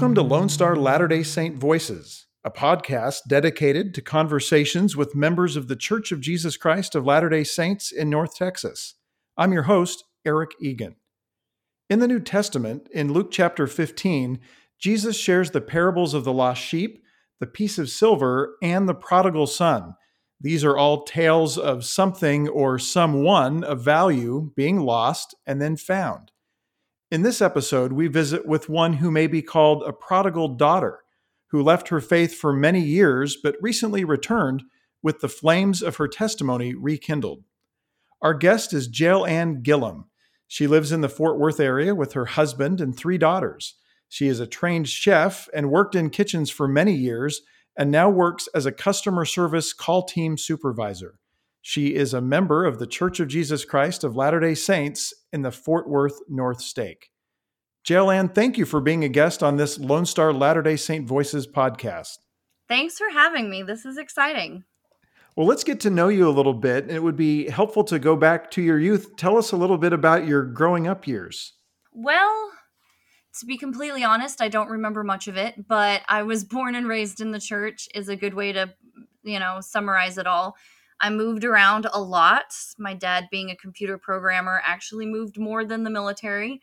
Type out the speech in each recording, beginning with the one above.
Welcome to Lone Star Latter day Saint Voices, a podcast dedicated to conversations with members of the Church of Jesus Christ of Latter day Saints in North Texas. I'm your host, Eric Egan. In the New Testament, in Luke chapter 15, Jesus shares the parables of the lost sheep, the piece of silver, and the prodigal son. These are all tales of something or someone of value being lost and then found. In this episode, we visit with one who may be called a prodigal daughter, who left her faith for many years but recently returned with the flames of her testimony rekindled. Our guest is Jael Ann Gillum. She lives in the Fort Worth area with her husband and three daughters. She is a trained chef and worked in kitchens for many years and now works as a customer service call team supervisor. She is a member of the Church of Jesus Christ of Latter day Saints in the Fort Worth North Stake. Jael Ann, thank you for being a guest on this Lone Star Latter day Saint Voices podcast. Thanks for having me. This is exciting. Well, let's get to know you a little bit. It would be helpful to go back to your youth. Tell us a little bit about your growing up years. Well, to be completely honest, I don't remember much of it, but I was born and raised in the church, is a good way to, you know, summarize it all. I moved around a lot. My dad, being a computer programmer, actually moved more than the military.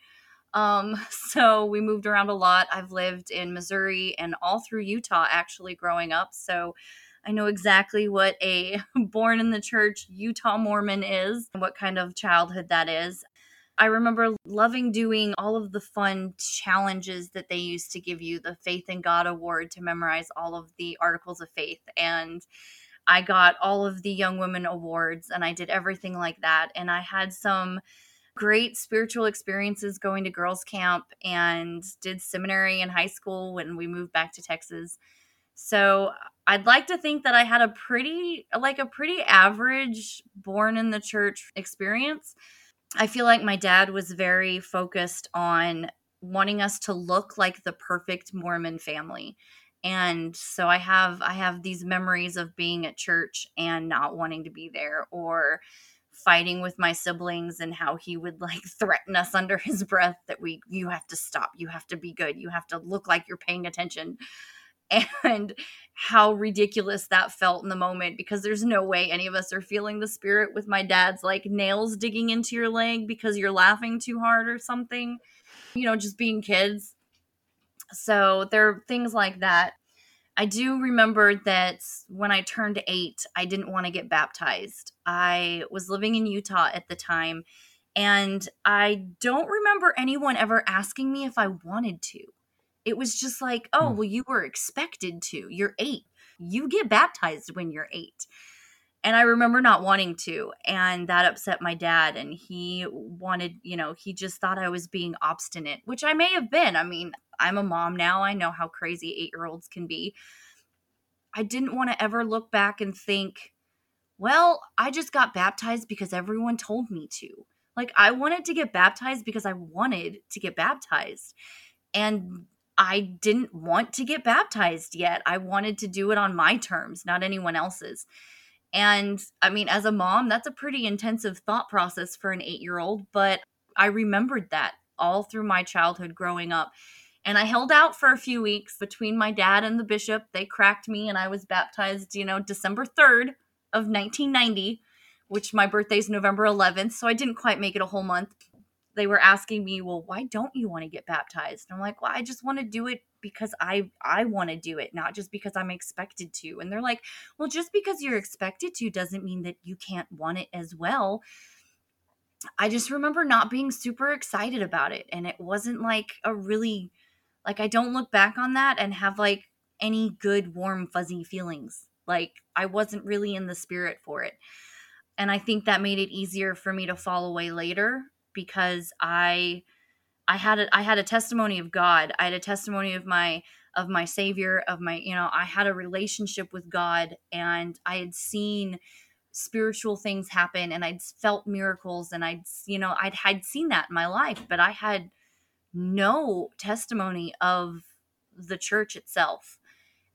Um, so we moved around a lot. I've lived in Missouri and all through Utah actually growing up. So I know exactly what a born in the church Utah Mormon is, and what kind of childhood that is. I remember loving doing all of the fun challenges that they used to give you the Faith in God Award to memorize all of the articles of faith. And I got all of the Young Women Awards and I did everything like that. And I had some great spiritual experiences going to girls' camp and did seminary in high school when we moved back to Texas. So I'd like to think that I had a pretty, like a pretty average born in the church experience. I feel like my dad was very focused on wanting us to look like the perfect Mormon family and so i have i have these memories of being at church and not wanting to be there or fighting with my siblings and how he would like threaten us under his breath that we you have to stop. You have to be good. You have to look like you're paying attention. And how ridiculous that felt in the moment because there's no way any of us are feeling the spirit with my dad's like nails digging into your leg because you're laughing too hard or something. You know just being kids so there are things like that. I do remember that when I turned eight, I didn't want to get baptized. I was living in Utah at the time, and I don't remember anyone ever asking me if I wanted to. It was just like, oh, hmm. well, you were expected to. You're eight. You get baptized when you're eight. And I remember not wanting to, and that upset my dad. And he wanted, you know, he just thought I was being obstinate, which I may have been. I mean, I'm a mom now. I know how crazy eight year olds can be. I didn't want to ever look back and think, well, I just got baptized because everyone told me to. Like, I wanted to get baptized because I wanted to get baptized. And I didn't want to get baptized yet. I wanted to do it on my terms, not anyone else's. And I mean, as a mom, that's a pretty intensive thought process for an eight year old, but I remembered that all through my childhood growing up. And I held out for a few weeks between my dad and the bishop. They cracked me, and I was baptized, you know, December 3rd of 1990, which my birthday is November 11th. So I didn't quite make it a whole month. They were asking me, well, why don't you want to get baptized? And I'm like, well, I just want to do it because I I want to do it, not just because I'm expected to. And they're like, well, just because you're expected to doesn't mean that you can't want it as well. I just remember not being super excited about it. And it wasn't like a really like I don't look back on that and have like any good warm fuzzy feelings. Like I wasn't really in the spirit for it. And I think that made it easier for me to fall away later because I I had a I had a testimony of God. I had a testimony of my of my savior, of my, you know, I had a relationship with God and I had seen spiritual things happen and I'd felt miracles and I'd you know, I'd had seen that in my life, but I had no testimony of the church itself.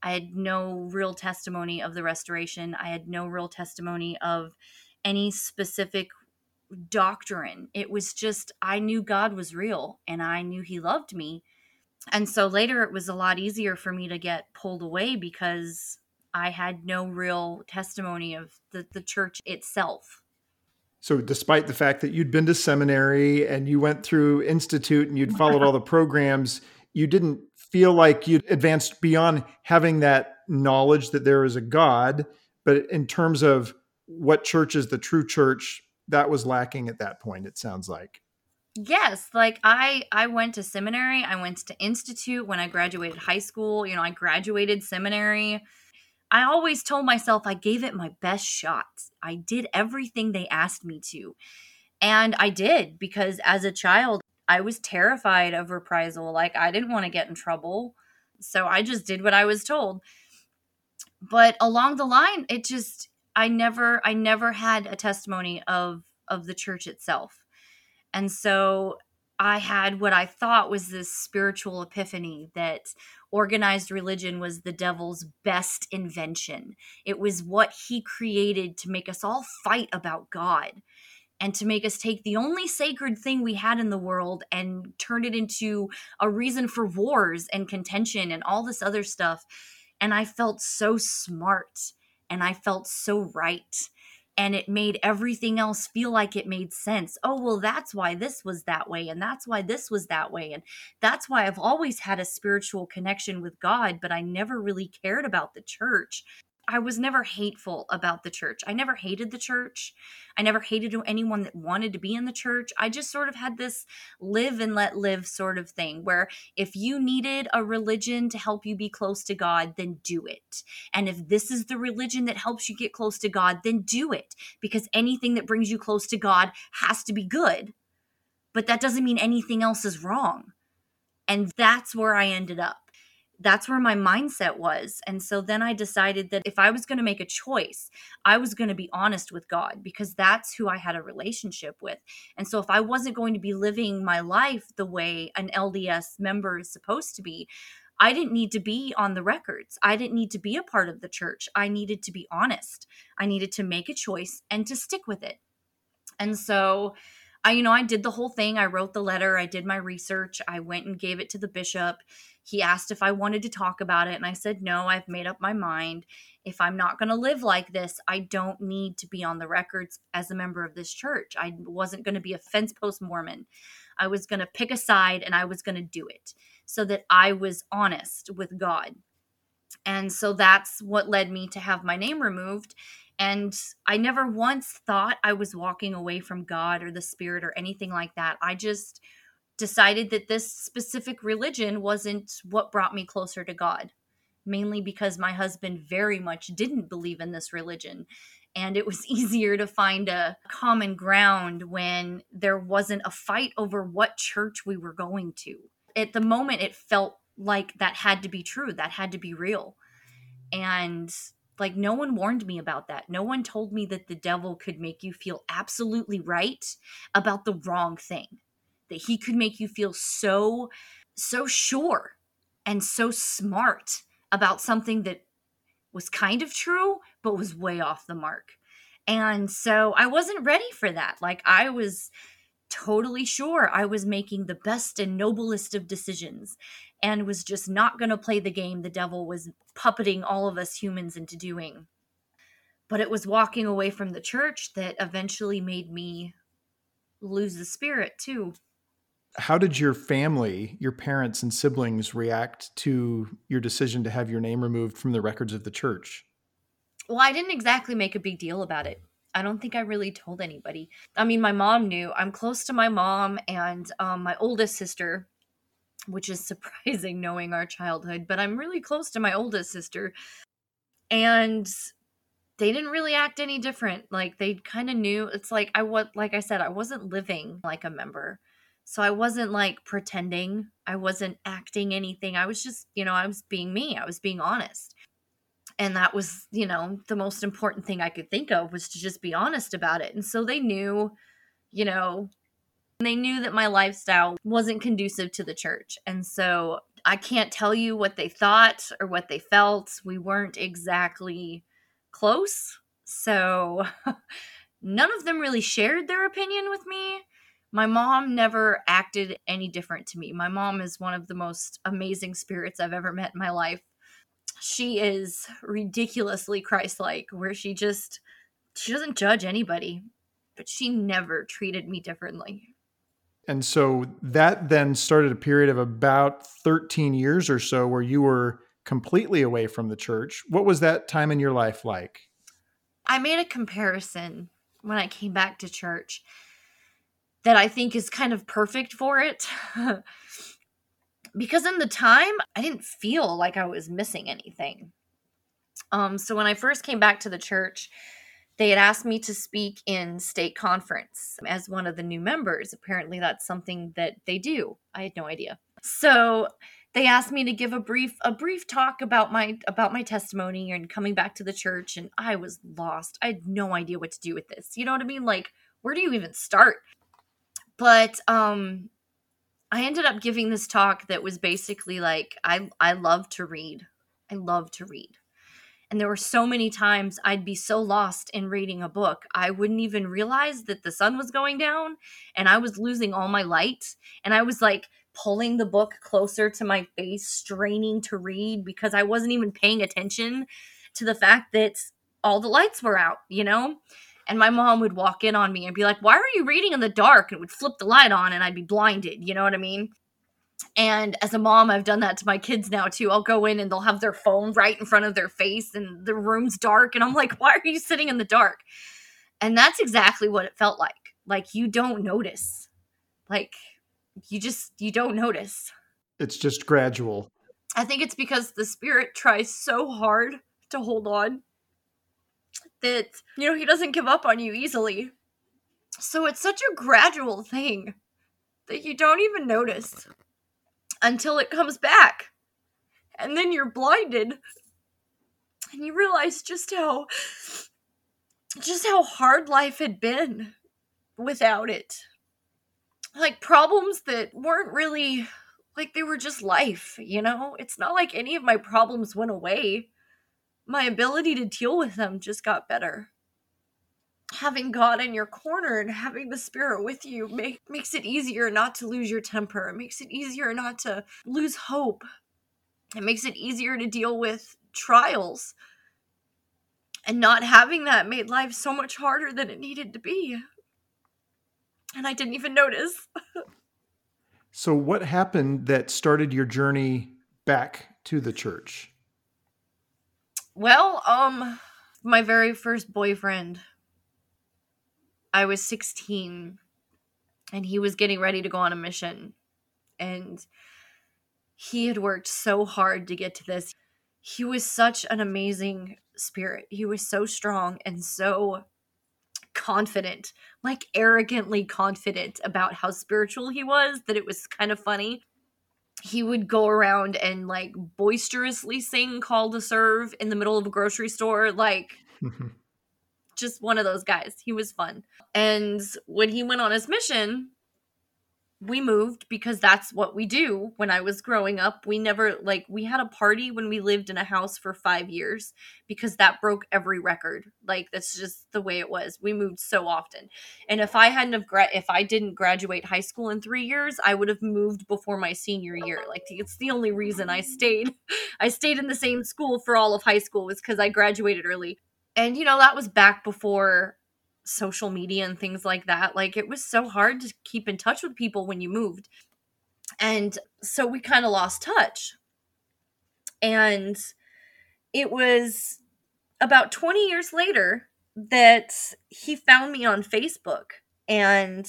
I had no real testimony of the restoration. I had no real testimony of any specific doctrine. It was just, I knew God was real and I knew He loved me. And so later it was a lot easier for me to get pulled away because I had no real testimony of the, the church itself. So, despite the fact that you'd been to seminary and you went through institute and you'd followed all the programs, you didn't feel like you'd advanced beyond having that knowledge that there is a God. But in terms of what church is the true church, that was lacking at that point, it sounds like. Yes, like I I went to seminary, I went to institute when I graduated high school, you know, I graduated seminary I always told myself I gave it my best shot. I did everything they asked me to. And I did because as a child, I was terrified of reprisal. Like, I didn't want to get in trouble. So I just did what I was told. But along the line, it just, I never, I never had a testimony of, of the church itself. And so I had what I thought was this spiritual epiphany that organized religion was the devil's best invention. It was what he created to make us all fight about God and to make us take the only sacred thing we had in the world and turn it into a reason for wars and contention and all this other stuff. And I felt so smart and I felt so right and it made everything else feel like it made sense. Oh, well, that's why this was that way, and that's why this was that way. And that's why I've always had a spiritual connection with God, but I never really cared about the church. I was never hateful about the church. I never hated the church. I never hated anyone that wanted to be in the church. I just sort of had this live and let live sort of thing where if you needed a religion to help you be close to God, then do it. And if this is the religion that helps you get close to God, then do it because anything that brings you close to God has to be good. But that doesn't mean anything else is wrong. And that's where I ended up that's where my mindset was. And so then I decided that if I was going to make a choice, I was going to be honest with God because that's who I had a relationship with. And so if I wasn't going to be living my life the way an LDS member is supposed to be, I didn't need to be on the records. I didn't need to be a part of the church. I needed to be honest. I needed to make a choice and to stick with it. And so I, you know, I did the whole thing. I wrote the letter, I did my research, I went and gave it to the bishop. He asked if I wanted to talk about it, and I said, no, I've made up my mind. If I'm not going to live like this, I don't need to be on the records as a member of this church. I wasn't going to be a fence post Mormon. I was going to pick a side and I was going to do it so that I was honest with God. And so that's what led me to have my name removed and I never once thought I was walking away from God or the Spirit or anything like that. I just decided that this specific religion wasn't what brought me closer to God, mainly because my husband very much didn't believe in this religion. And it was easier to find a common ground when there wasn't a fight over what church we were going to. At the moment, it felt like that had to be true, that had to be real. And like, no one warned me about that. No one told me that the devil could make you feel absolutely right about the wrong thing, that he could make you feel so, so sure and so smart about something that was kind of true, but was way off the mark. And so I wasn't ready for that. Like, I was totally sure I was making the best and noblest of decisions and was just not going to play the game the devil was puppeting all of us humans into doing. But it was walking away from the church that eventually made me lose the spirit too. How did your family, your parents and siblings react to your decision to have your name removed from the records of the church? Well, I didn't exactly make a big deal about it. I don't think I really told anybody. I mean, my mom knew. I'm close to my mom and um, my oldest sister which is surprising knowing our childhood, but I'm really close to my oldest sister. And they didn't really act any different. Like they kind of knew it's like I was like I said, I wasn't living like a member. So I wasn't like pretending. I wasn't acting anything. I was just, you know, I was being me. I was being honest. And that was, you know, the most important thing I could think of was to just be honest about it. And so they knew, you know, they knew that my lifestyle wasn't conducive to the church. And so I can't tell you what they thought or what they felt. We weren't exactly close. So none of them really shared their opinion with me. My mom never acted any different to me. My mom is one of the most amazing spirits I've ever met in my life. She is ridiculously Christ-like where she just she doesn't judge anybody, but she never treated me differently. And so that then started a period of about 13 years or so where you were completely away from the church. What was that time in your life like? I made a comparison when I came back to church that I think is kind of perfect for it. because in the time, I didn't feel like I was missing anything. Um, so when I first came back to the church, they had asked me to speak in stake conference as one of the new members. Apparently, that's something that they do. I had no idea. So they asked me to give a brief a brief talk about my about my testimony and coming back to the church and I was lost. I had no idea what to do with this. You know what I mean? Like where do you even start? But um I ended up giving this talk that was basically like I I love to read. I love to read. And there were so many times I'd be so lost in reading a book, I wouldn't even realize that the sun was going down and I was losing all my light. And I was like pulling the book closer to my face, straining to read because I wasn't even paying attention to the fact that all the lights were out, you know? And my mom would walk in on me and be like, Why are you reading in the dark? And would flip the light on and I'd be blinded, you know what I mean? And as a mom, I've done that to my kids now too. I'll go in and they'll have their phone right in front of their face and the room's dark. And I'm like, Why are you sitting in the dark? And that's exactly what it felt like. Like you don't notice. Like you just you don't notice. It's just gradual. I think it's because the spirit tries so hard to hold on that you know he doesn't give up on you easily. So it's such a gradual thing that you don't even notice until it comes back. And then you're blinded and you realize just how just how hard life had been without it like problems that weren't really like they were just life, you know? It's not like any of my problems went away. My ability to deal with them just got better. Having God in your corner and having the Spirit with you make, makes it easier not to lose your temper. It makes it easier not to lose hope. It makes it easier to deal with trials. And not having that made life so much harder than it needed to be and I didn't even notice. so, what happened that started your journey back to the church? Well, um, my very first boyfriend. I was 16 and he was getting ready to go on a mission. And he had worked so hard to get to this. He was such an amazing spirit. He was so strong and so confident, like arrogantly confident about how spiritual he was that it was kind of funny. He would go around and like boisterously sing Called to Serve in the middle of a grocery store, like just one of those guys. He was fun. And when he went on his mission, we moved because that's what we do when I was growing up. We never like we had a party when we lived in a house for 5 years because that broke every record. Like that's just the way it was. We moved so often. And if I hadn't have gra- if I didn't graduate high school in 3 years, I would have moved before my senior year. Like it's the only reason I stayed I stayed in the same school for all of high school was cuz I graduated early. And you know, that was back before social media and things like that. Like it was so hard to keep in touch with people when you moved. And so we kind of lost touch. And it was about 20 years later that he found me on Facebook and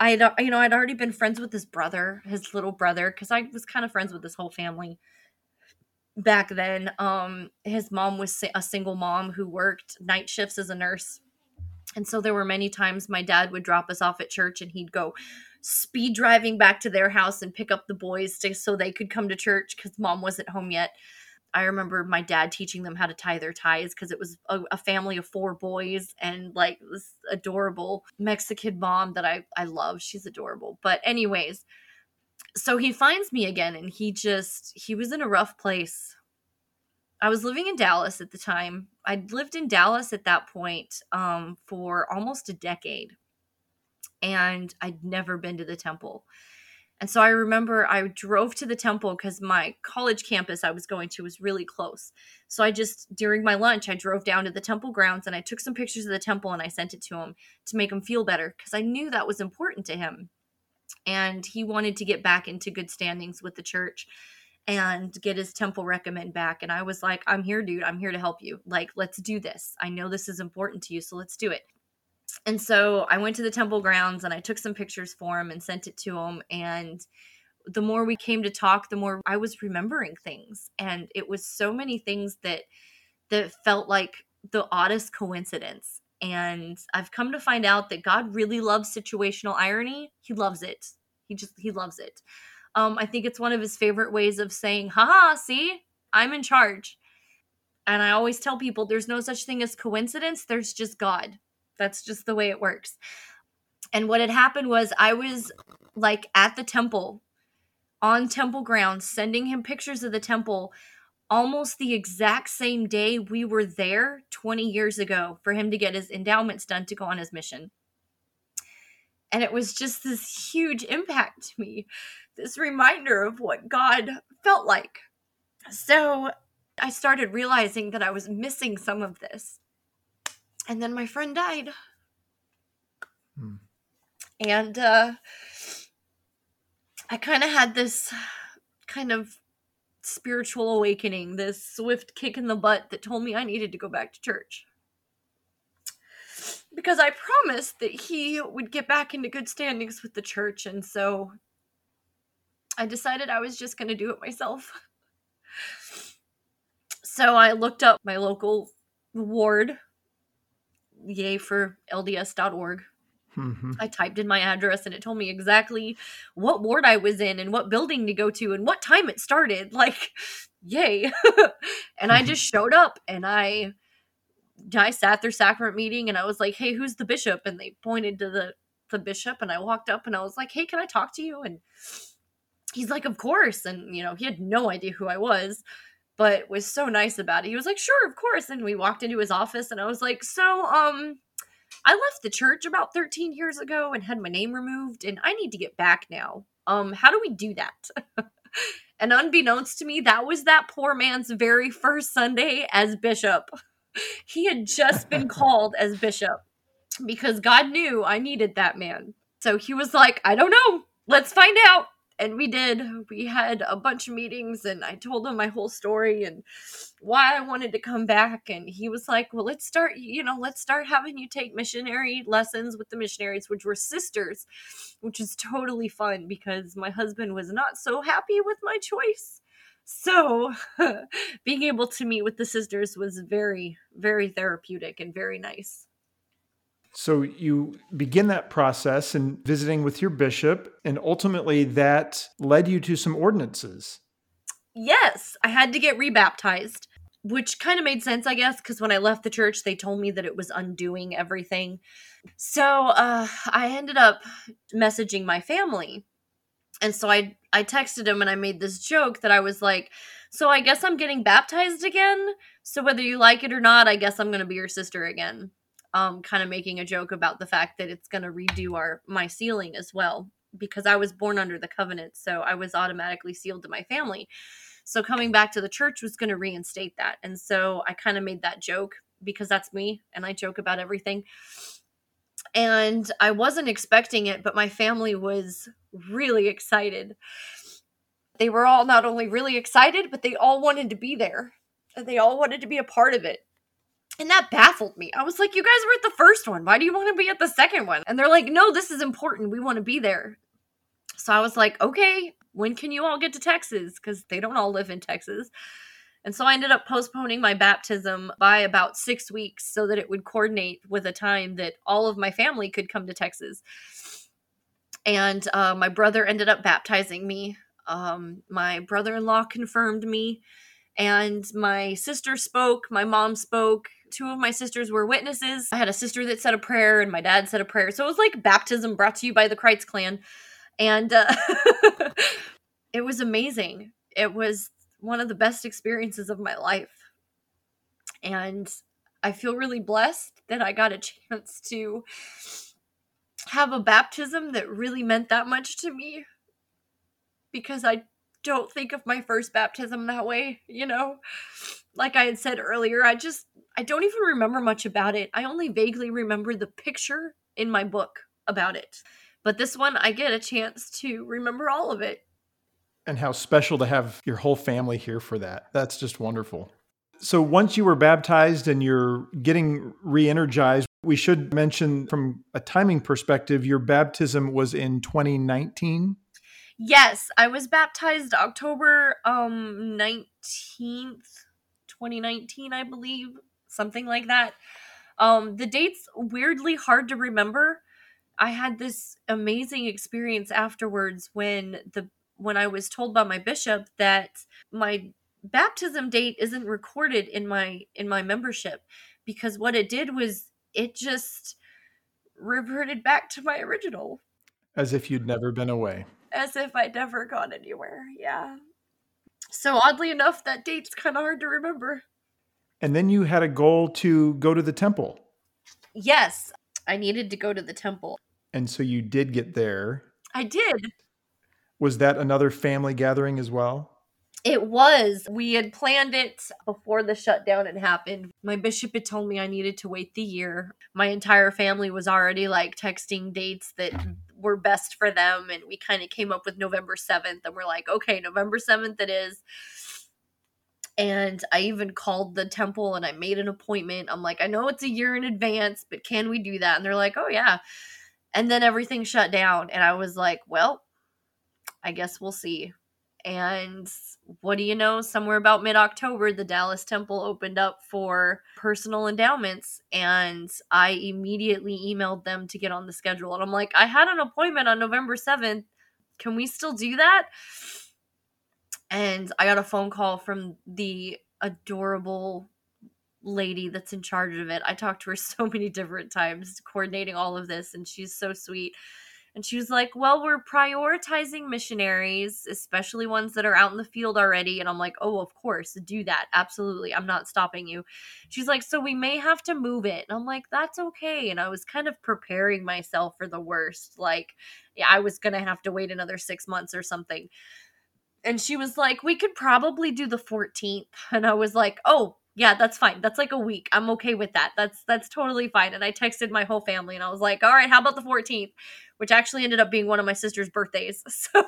I had you know I'd already been friends with his brother, his little brother cuz I was kind of friends with his whole family back then. Um his mom was a single mom who worked night shifts as a nurse and so there were many times my dad would drop us off at church and he'd go speed driving back to their house and pick up the boys to, so they could come to church because mom wasn't home yet. I remember my dad teaching them how to tie their ties because it was a, a, family of four boys and like this adorable Mexican mom that I, I love. She's adorable. But, anyways, so he finds me again and he just, he was in a rough place I was living in Dallas at the time. I'd lived in Dallas at that point um, for almost a decade. and I'd never been to the temple. And so I remember I drove to the temple because my college campus I was going to was really close. So I just, during my lunch, I drove down to the temple grounds and I took some pictures of the temple and I sent it to him to make him feel better because I knew that was important to him. And he wanted to get back into good standings with the church and get his temple recommend back. And I was like, I'm here, dude. I'm here to help you. Like, let's do this. I know this is important to you, so let's do it. And so I went to the temple grounds and I took some pictures for him and sent it to him. And the more we came to talk, the more I was remembering things. And it was so many things that that felt like the oddest coincidence. And I've come to find out that God really loves situational irony. He loves it. He just he loves it. Um, I think it's one of his favorite ways of saying, haha, see, I'm in charge. And I always tell people there's no such thing as coincidence, there's just God. That's just the way it works. And what had happened was I was like at the temple on temple grounds sending him pictures of the temple almost the exact same day we were there 20 years ago for him to get his endowments done to go on his mission. And it was just this huge impact to me, this reminder of what God felt like. So I started realizing that I was missing some of this. And then my friend died. Hmm. And uh, I kind of had this kind of spiritual awakening, this swift kick in the butt that told me I needed to go back to church. Because I promised that he would get back into good standings with the church, and so I decided I was just going to do it myself. So I looked up my local ward yay for LDS.org. Mm-hmm. I typed in my address and it told me exactly what ward I was in and what building to go to and what time it started. Like, yay. and I just showed up and I I sat their sacrament meeting and I was like, "Hey, who's the bishop?" And they pointed to the the bishop and I walked up and I was like, "Hey, can I talk to you?" And he's like, "Of course." And you know, he had no idea who I was but was so nice about it. He was like, "Sure, of course." And we walked into his office and I was like, "So, um, I left the church about 13 years ago and had my name removed and I need to get back now. Um, how do we do that?" and unbeknownst to me, that was that poor man's very first Sunday as bishop. He had just been called as bishop because God knew I needed that man. So he was like, "I don't know. Let's find out." And we did. We had a bunch of meetings and i told him my whole story and why i wanted to come back and he was like well let's start you know let's start having you take missionary lessons with the missionaries which were sisters which is totally fun because my husband was not so happy with my choice. So being able to meet with the sisters was very very therapeutic and very nice so you begin that process and visiting with your bishop, and ultimately that led you to some ordinances. Yes, I had to get rebaptized, which kind of made sense, I guess, because when I left the church, they told me that it was undoing everything. So uh, I ended up messaging my family. And so I I texted him and I made this joke that I was like, "So I guess I'm getting baptized again. So whether you like it or not, I guess I'm going to be your sister again." Um, kind of making a joke about the fact that it's going to redo our my sealing as well because I was born under the covenant, so I was automatically sealed to my family. So coming back to the church was going to reinstate that, and so I kind of made that joke because that's me, and I joke about everything. And I wasn't expecting it, but my family was really excited. They were all not only really excited, but they all wanted to be there. They all wanted to be a part of it. And that baffled me. I was like, you guys were at the first one. Why do you want to be at the second one? And they're like, no, this is important. We want to be there. So I was like, okay, when can you all get to Texas? Because they don't all live in Texas. And so I ended up postponing my baptism by about six weeks so that it would coordinate with a time that all of my family could come to Texas. And uh, my brother ended up baptizing me. Um, my brother in law confirmed me. And my sister spoke, my mom spoke, two of my sisters were witnesses. I had a sister that said a prayer, and my dad said a prayer. So it was like baptism brought to you by the Kreitz clan. And uh, it was amazing. It was one of the best experiences of my life. And I feel really blessed that I got a chance to have a baptism that really meant that much to me because I don't think of my first baptism that way, you know? Like I had said earlier, I just I don't even remember much about it. I only vaguely remember the picture in my book about it. But this one I get a chance to remember all of it. And how special to have your whole family here for that. That's just wonderful. So once you were baptized and you're getting re-energized, we should mention from a timing perspective, your baptism was in 2019. Yes, I was baptized October um 19th, 2019, I believe, something like that. Um the date's weirdly hard to remember. I had this amazing experience afterwards when the when I was told by my bishop that my baptism date isn't recorded in my in my membership because what it did was it just reverted back to my original as if you'd never been away as if I'd never gone anywhere. Yeah. So oddly enough, that date's kind of hard to remember. And then you had a goal to go to the temple. Yes, I needed to go to the temple. And so you did get there. I did. Was that another family gathering as well? It was. We had planned it before the shutdown had happened. My bishop had told me I needed to wait the year. My entire family was already like texting dates that were best for them. And we kind of came up with November 7th. And we're like, okay, November 7th it is. And I even called the temple and I made an appointment. I'm like, I know it's a year in advance, but can we do that? And they're like, oh, yeah. And then everything shut down. And I was like, well, I guess we'll see. And what do you know? Somewhere about mid October, the Dallas Temple opened up for personal endowments. And I immediately emailed them to get on the schedule. And I'm like, I had an appointment on November 7th. Can we still do that? And I got a phone call from the adorable lady that's in charge of it. I talked to her so many different times, coordinating all of this, and she's so sweet. And she was like, Well, we're prioritizing missionaries, especially ones that are out in the field already. And I'm like, Oh, of course, do that. Absolutely. I'm not stopping you. She's like, So we may have to move it. And I'm like, That's okay. And I was kind of preparing myself for the worst. Like, I was going to have to wait another six months or something. And she was like, We could probably do the 14th. And I was like, Oh, yeah that's fine. That's like a week. I'm okay with that. That's that's totally fine. And i texted my whole family and i was like all right how about the 14th which actually ended up being one of my sister's birthdays. So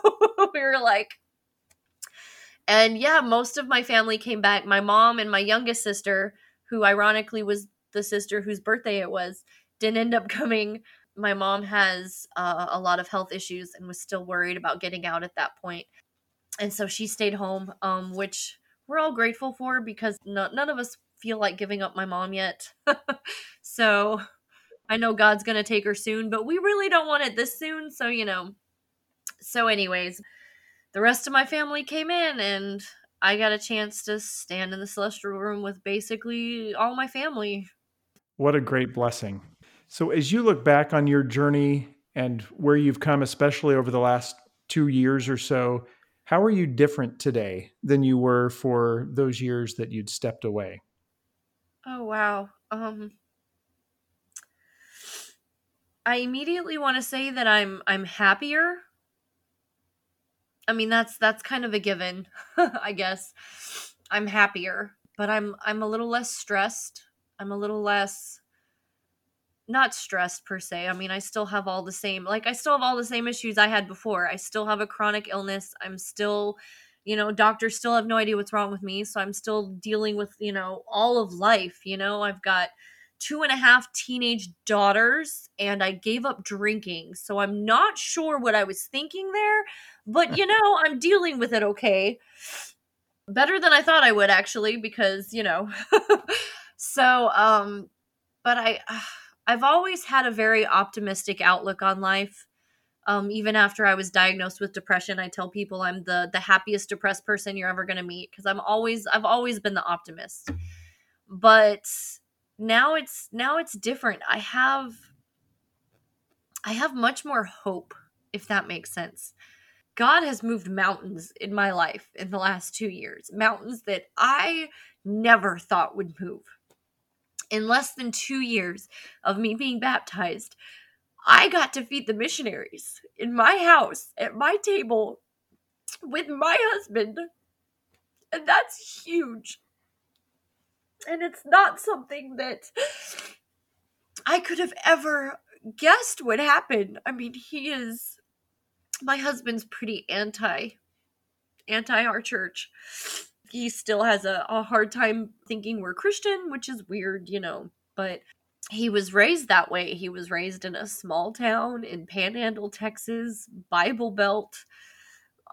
we were like and yeah most of my family came back. My mom and my youngest sister who ironically was the sister whose birthday it was didn't end up coming. My mom has uh, a lot of health issues and was still worried about getting out at that point. And so she stayed home um, which we're all grateful for because no, none of us feel like giving up my mom yet. so I know God's going to take her soon, but we really don't want it this soon. So, you know. So, anyways, the rest of my family came in and I got a chance to stand in the celestial room with basically all my family. What a great blessing. So, as you look back on your journey and where you've come, especially over the last two years or so, how are you different today than you were for those years that you'd stepped away? Oh wow. Um I immediately want to say that I'm I'm happier. I mean that's that's kind of a given, I guess. I'm happier, but I'm I'm a little less stressed. I'm a little less not stressed per se. I mean, I still have all the same, like, I still have all the same issues I had before. I still have a chronic illness. I'm still, you know, doctors still have no idea what's wrong with me. So I'm still dealing with, you know, all of life. You know, I've got two and a half teenage daughters and I gave up drinking. So I'm not sure what I was thinking there, but, you know, I'm dealing with it okay. Better than I thought I would, actually, because, you know. so, um, but I. Uh, I've always had a very optimistic outlook on life. Um, even after I was diagnosed with depression, I tell people I'm the the happiest depressed person you're ever gonna meet because I'm always I've always been the optimist. But now it's now it's different. I have I have much more hope, if that makes sense. God has moved mountains in my life in the last two years, mountains that I never thought would move in less than two years of me being baptized, I got to feed the missionaries in my house at my table with my husband. And that's huge. And it's not something that I could have ever guessed would happen. I mean, he is my husband's pretty anti anti our church. He still has a, a hard time thinking we're Christian, which is weird, you know. But he was raised that way. He was raised in a small town in Panhandle, Texas, Bible Belt,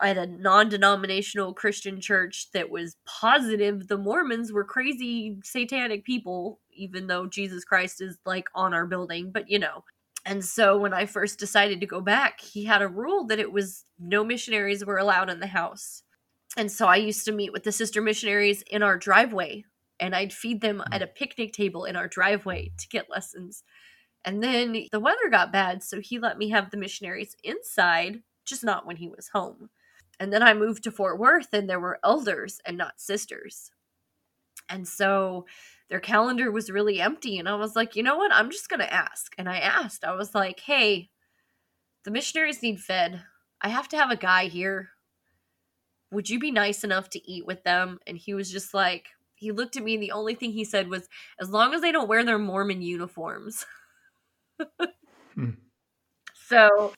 at a non denominational Christian church that was positive the Mormons were crazy satanic people, even though Jesus Christ is like on our building. But you know, and so when I first decided to go back, he had a rule that it was no missionaries were allowed in the house. And so I used to meet with the sister missionaries in our driveway and I'd feed them at mm. a picnic table in our driveway to get lessons. And then the weather got bad, so he let me have the missionaries inside, just not when he was home. And then I moved to Fort Worth and there were elders and not sisters. And so their calendar was really empty. And I was like, you know what? I'm just going to ask. And I asked, I was like, hey, the missionaries need fed. I have to have a guy here. Would you be nice enough to eat with them? And he was just like, he looked at me and the only thing he said was, as long as they don't wear their Mormon uniforms. hmm. So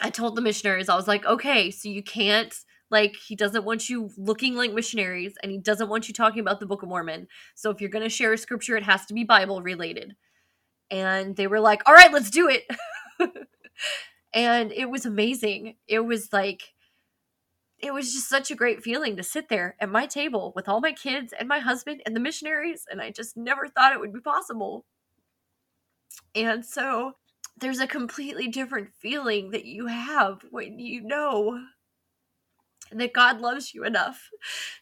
I told the missionaries, I was like, okay, so you can't like he doesn't want you looking like missionaries and he doesn't want you talking about the Book of Mormon. So if you're going to share a scripture, it has to be Bible related. And they were like, "All right, let's do it." and it was amazing. It was like it was just such a great feeling to sit there at my table with all my kids and my husband and the missionaries and I just never thought it would be possible. And so there's a completely different feeling that you have when you know that God loves you enough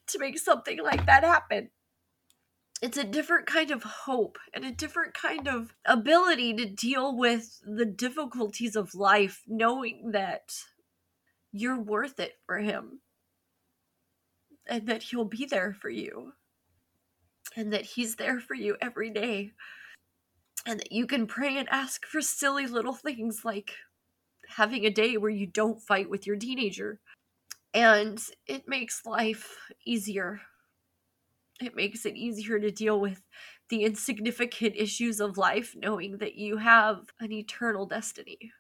to make something like that happen. It's a different kind of hope and a different kind of ability to deal with the difficulties of life, knowing that you're worth it for Him and that He'll be there for you and that He's there for you every day and that you can pray and ask for silly little things like having a day where you don't fight with your teenager and it makes life easier. It makes it easier to deal with the insignificant issues of life, knowing that you have an eternal destiny.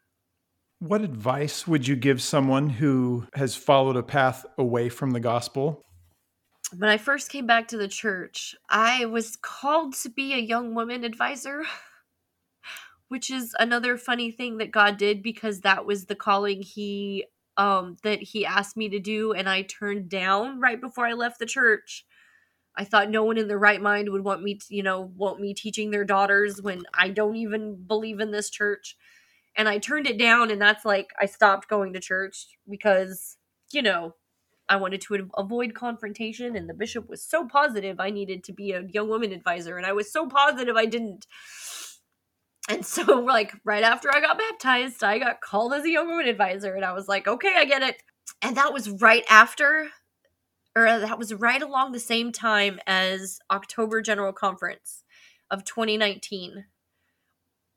What advice would you give someone who has followed a path away from the gospel? When I first came back to the church, I was called to be a young woman advisor, which is another funny thing that God did because that was the calling He um that he asked me to do and I turned down right before I left the church. I thought no one in their right mind would want me to, you know, want me teaching their daughters when I don't even believe in this church. And I turned it down and that's like I stopped going to church because, you know, I wanted to avoid confrontation and the bishop was so positive I needed to be a young woman advisor and I was so positive I didn't and so, like, right after I got baptized, I got called as a young woman advisor, and I was like, okay, I get it. And that was right after, or that was right along the same time as October General Conference of 2019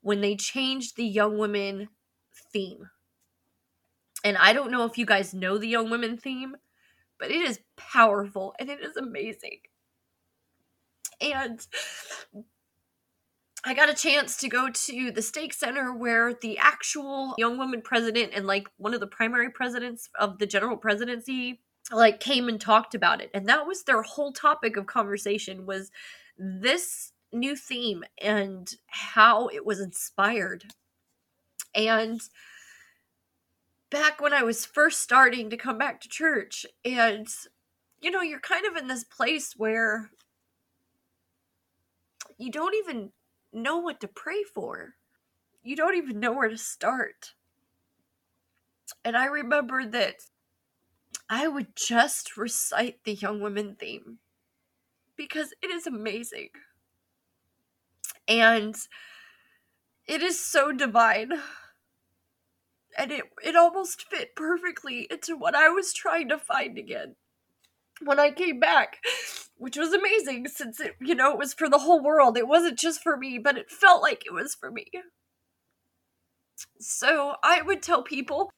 when they changed the young women theme. And I don't know if you guys know the young women theme, but it is powerful and it is amazing. And I got a chance to go to the stake center where the actual young woman president and like one of the primary presidents of the general presidency like came and talked about it. And that was their whole topic of conversation was this new theme and how it was inspired. And back when I was first starting to come back to church and you know, you're kind of in this place where you don't even know what to pray for. You don't even know where to start. And I remember that I would just recite the young women theme because it is amazing. And it is so divine. And it, it almost fit perfectly into what I was trying to find again when I came back which was amazing since it, you know, it was for the whole world. It wasn't just for me, but it felt like it was for me. So I would tell people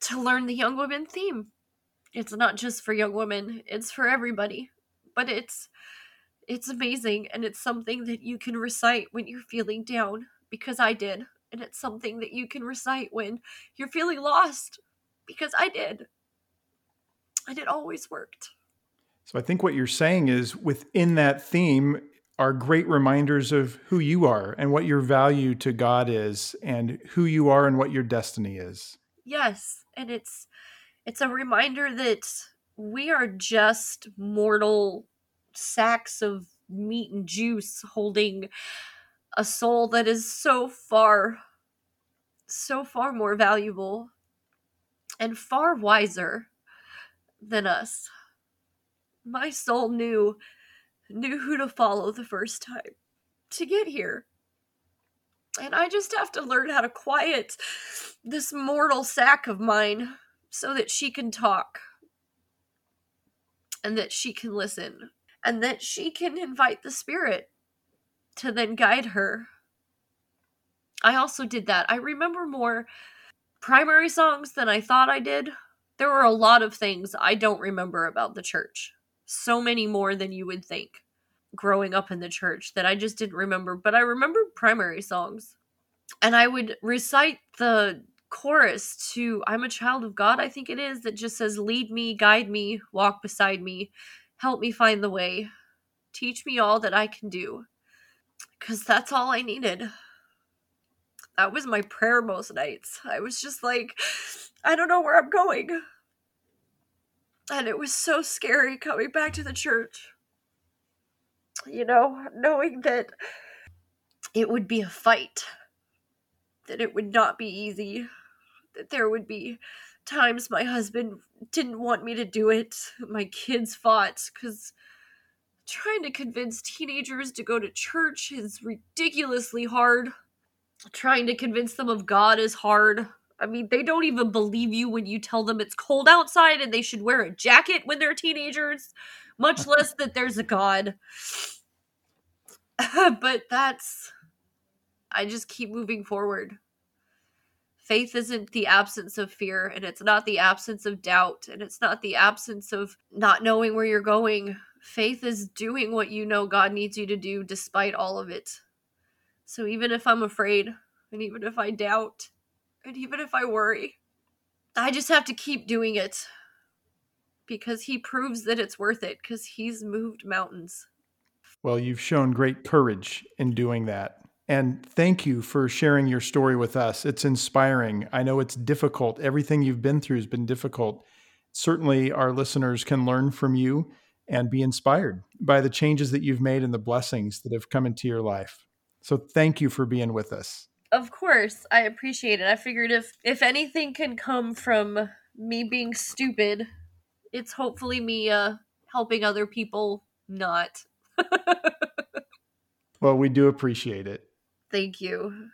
to learn the young women theme. It's not just for young women, it's for everybody. But it's it's amazing and it's something that you can recite when you're feeling down because I did. And it's something that you can recite when you're feeling lost because I did. And it always worked. So I think what you're saying is within that theme are great reminders of who you are and what your value to God is and who you are and what your destiny is. Yes, and it's it's a reminder that we are just mortal sacks of meat and juice holding a soul that is so far so far more valuable and far wiser than us. My soul knew knew who to follow the first time to get here. And I just have to learn how to quiet this mortal sack of mine so that she can talk and that she can listen and that she can invite the spirit to then guide her. I also did that. I remember more primary songs than I thought I did. There were a lot of things I don't remember about the church. So many more than you would think growing up in the church that I just didn't remember, but I remember primary songs. And I would recite the chorus to I'm a child of God, I think it is, that just says, Lead me, guide me, walk beside me, help me find the way, teach me all that I can do. Because that's all I needed. That was my prayer most nights. I was just like, I don't know where I'm going. And it was so scary coming back to the church. You know, knowing that it would be a fight, that it would not be easy, that there would be times my husband didn't want me to do it, my kids fought, because trying to convince teenagers to go to church is ridiculously hard. Trying to convince them of God is hard. I mean, they don't even believe you when you tell them it's cold outside and they should wear a jacket when they're teenagers, much less that there's a God. but that's. I just keep moving forward. Faith isn't the absence of fear, and it's not the absence of doubt, and it's not the absence of not knowing where you're going. Faith is doing what you know God needs you to do despite all of it. So even if I'm afraid, and even if I doubt, and even if I worry, I just have to keep doing it because He proves that it's worth it because He's moved mountains. Well, you've shown great courage in doing that. And thank you for sharing your story with us. It's inspiring. I know it's difficult. Everything you've been through has been difficult. Certainly, our listeners can learn from you and be inspired by the changes that you've made and the blessings that have come into your life. So, thank you for being with us. Of course, I appreciate it. I figured if if anything can come from me being stupid, it's hopefully me uh helping other people not. well, we do appreciate it. Thank you.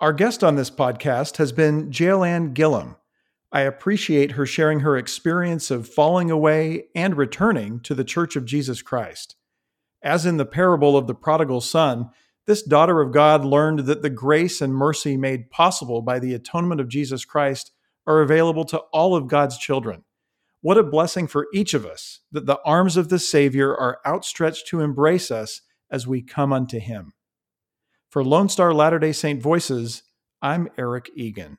Our guest on this podcast has been Jail Gillum. I appreciate her sharing her experience of falling away and returning to the Church of Jesus Christ. As in the parable of the prodigal son, this daughter of God learned that the grace and mercy made possible by the atonement of Jesus Christ are available to all of God's children. What a blessing for each of us that the arms of the Savior are outstretched to embrace us as we come unto Him. For Lone Star Latter day Saint Voices, I'm Eric Egan.